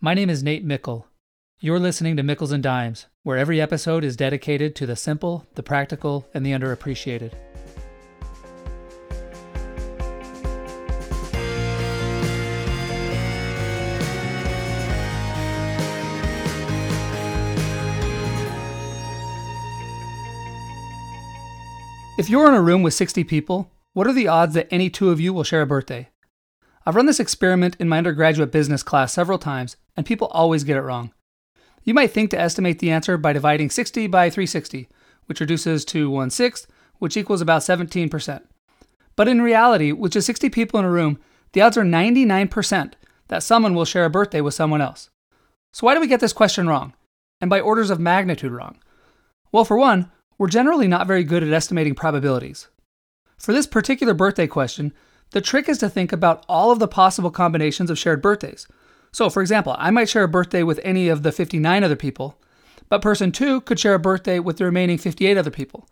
My name is Nate Mickle. You're listening to Mickles and Dimes, where every episode is dedicated to the simple, the practical, and the underappreciated. If you're in a room with 60 people, what are the odds that any two of you will share a birthday? I've run this experiment in my undergraduate business class several times, and people always get it wrong. You might think to estimate the answer by dividing 60 by 360, which reduces to 1 sixth, which equals about 17%. But in reality, with just 60 people in a room, the odds are 99% that someone will share a birthday with someone else. So, why do we get this question wrong? And by orders of magnitude wrong? Well, for one, we're generally not very good at estimating probabilities. For this particular birthday question, the trick is to think about all of the possible combinations of shared birthdays. So, for example, I might share a birthday with any of the 59 other people, but person 2 could share a birthday with the remaining 58 other people,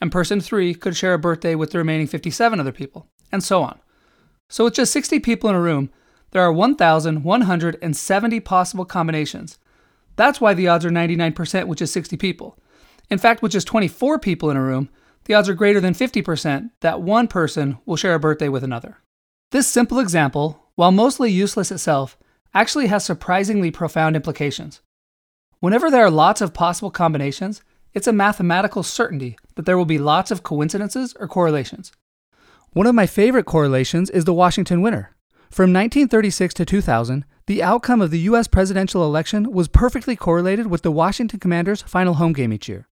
and person 3 could share a birthday with the remaining 57 other people, and so on. So, with just 60 people in a room, there are 1,170 possible combinations. That's why the odds are 99%, which is 60 people. In fact, with just 24 people in a room, the odds are greater than 50% that one person will share a birthday with another. This simple example, while mostly useless itself, actually has surprisingly profound implications. Whenever there are lots of possible combinations, it's a mathematical certainty that there will be lots of coincidences or correlations. One of my favorite correlations is the Washington winner. From 1936 to 2000, the outcome of the US presidential election was perfectly correlated with the Washington Commanders' final home game each year.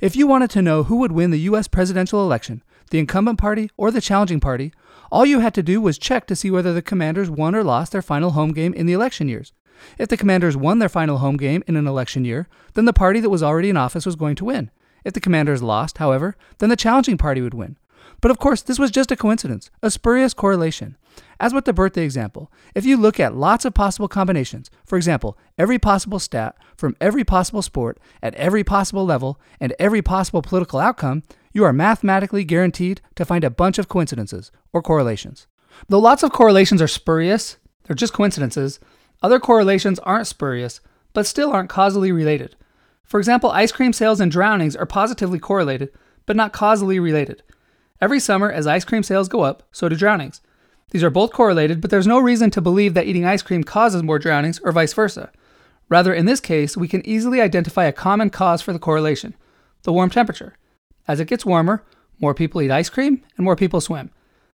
If you wanted to know who would win the US presidential election, the incumbent party or the challenging party, all you had to do was check to see whether the Commanders won or lost their final home game in the election years. If the Commanders won their final home game in an election year, then the party that was already in office was going to win. If the Commanders lost, however, then the challenging party would win. But of course, this was just a coincidence, a spurious correlation. As with the birthday example, if you look at lots of possible combinations, for example, every possible stat from every possible sport at every possible level and every possible political outcome, you are mathematically guaranteed to find a bunch of coincidences or correlations. Though lots of correlations are spurious, they're just coincidences, other correlations aren't spurious, but still aren't causally related. For example, ice cream sales and drownings are positively correlated, but not causally related. Every summer, as ice cream sales go up, so do drownings. These are both correlated, but there's no reason to believe that eating ice cream causes more drownings or vice versa. Rather, in this case, we can easily identify a common cause for the correlation the warm temperature. As it gets warmer, more people eat ice cream and more people swim.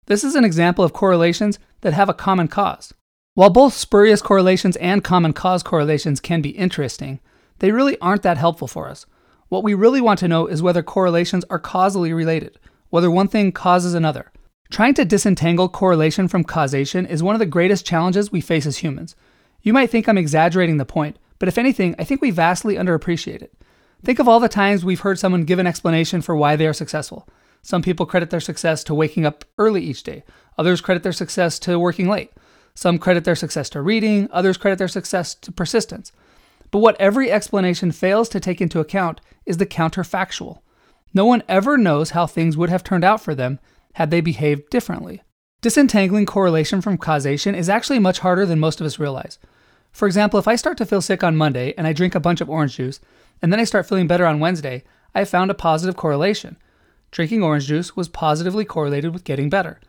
This is an example of correlations that have a common cause. While both spurious correlations and common cause correlations can be interesting, they really aren't that helpful for us. What we really want to know is whether correlations are causally related, whether one thing causes another. Trying to disentangle correlation from causation is one of the greatest challenges we face as humans. You might think I'm exaggerating the point, but if anything, I think we vastly underappreciate it. Think of all the times we've heard someone give an explanation for why they are successful. Some people credit their success to waking up early each day, others credit their success to working late. Some credit their success to reading, others credit their success to persistence. But what every explanation fails to take into account is the counterfactual. No one ever knows how things would have turned out for them had they behaved differently. Disentangling correlation from causation is actually much harder than most of us realize. For example, if I start to feel sick on Monday and I drink a bunch of orange juice, and then I start feeling better on Wednesday, I have found a positive correlation. Drinking orange juice was positively correlated with getting better.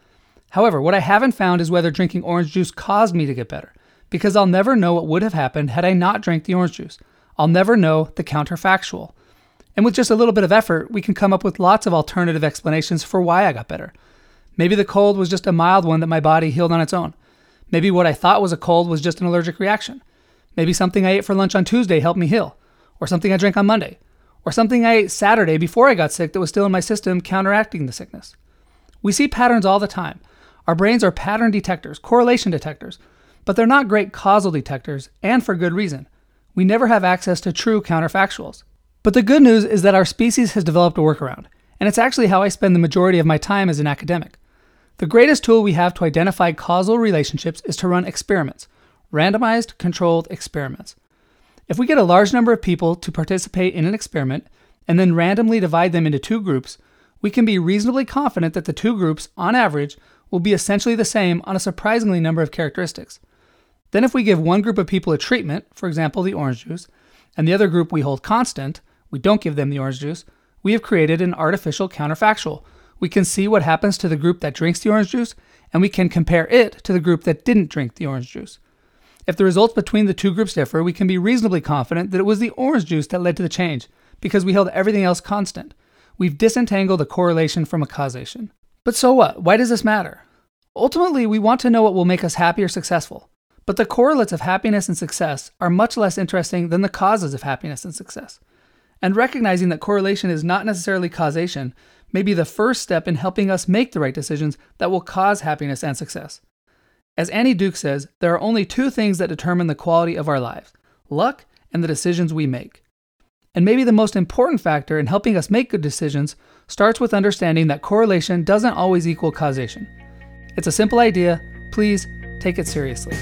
However, what I haven't found is whether drinking orange juice caused me to get better, because I'll never know what would have happened had I not drank the orange juice. I'll never know the counterfactual. And with just a little bit of effort, we can come up with lots of alternative explanations for why I got better. Maybe the cold was just a mild one that my body healed on its own. Maybe what I thought was a cold was just an allergic reaction. Maybe something I ate for lunch on Tuesday helped me heal, or something I drank on Monday, or something I ate Saturday before I got sick that was still in my system counteracting the sickness. We see patterns all the time. Our brains are pattern detectors, correlation detectors, but they're not great causal detectors, and for good reason. We never have access to true counterfactuals. But the good news is that our species has developed a workaround, and it's actually how I spend the majority of my time as an academic. The greatest tool we have to identify causal relationships is to run experiments, randomized, controlled experiments. If we get a large number of people to participate in an experiment and then randomly divide them into two groups, we can be reasonably confident that the two groups, on average, will be essentially the same on a surprisingly number of characteristics. Then, if we give one group of people a treatment, for example, the orange juice, and the other group we hold constant, we don't give them the orange juice, we have created an artificial counterfactual. We can see what happens to the group that drinks the orange juice, and we can compare it to the group that didn't drink the orange juice. If the results between the two groups differ, we can be reasonably confident that it was the orange juice that led to the change, because we held everything else constant. We've disentangled a correlation from a causation. But so what? Why does this matter? Ultimately, we want to know what will make us happy or successful. But the correlates of happiness and success are much less interesting than the causes of happiness and success. And recognizing that correlation is not necessarily causation may be the first step in helping us make the right decisions that will cause happiness and success. As Annie Duke says, there are only two things that determine the quality of our lives luck and the decisions we make. And maybe the most important factor in helping us make good decisions starts with understanding that correlation doesn't always equal causation. It's a simple idea. Please take it seriously.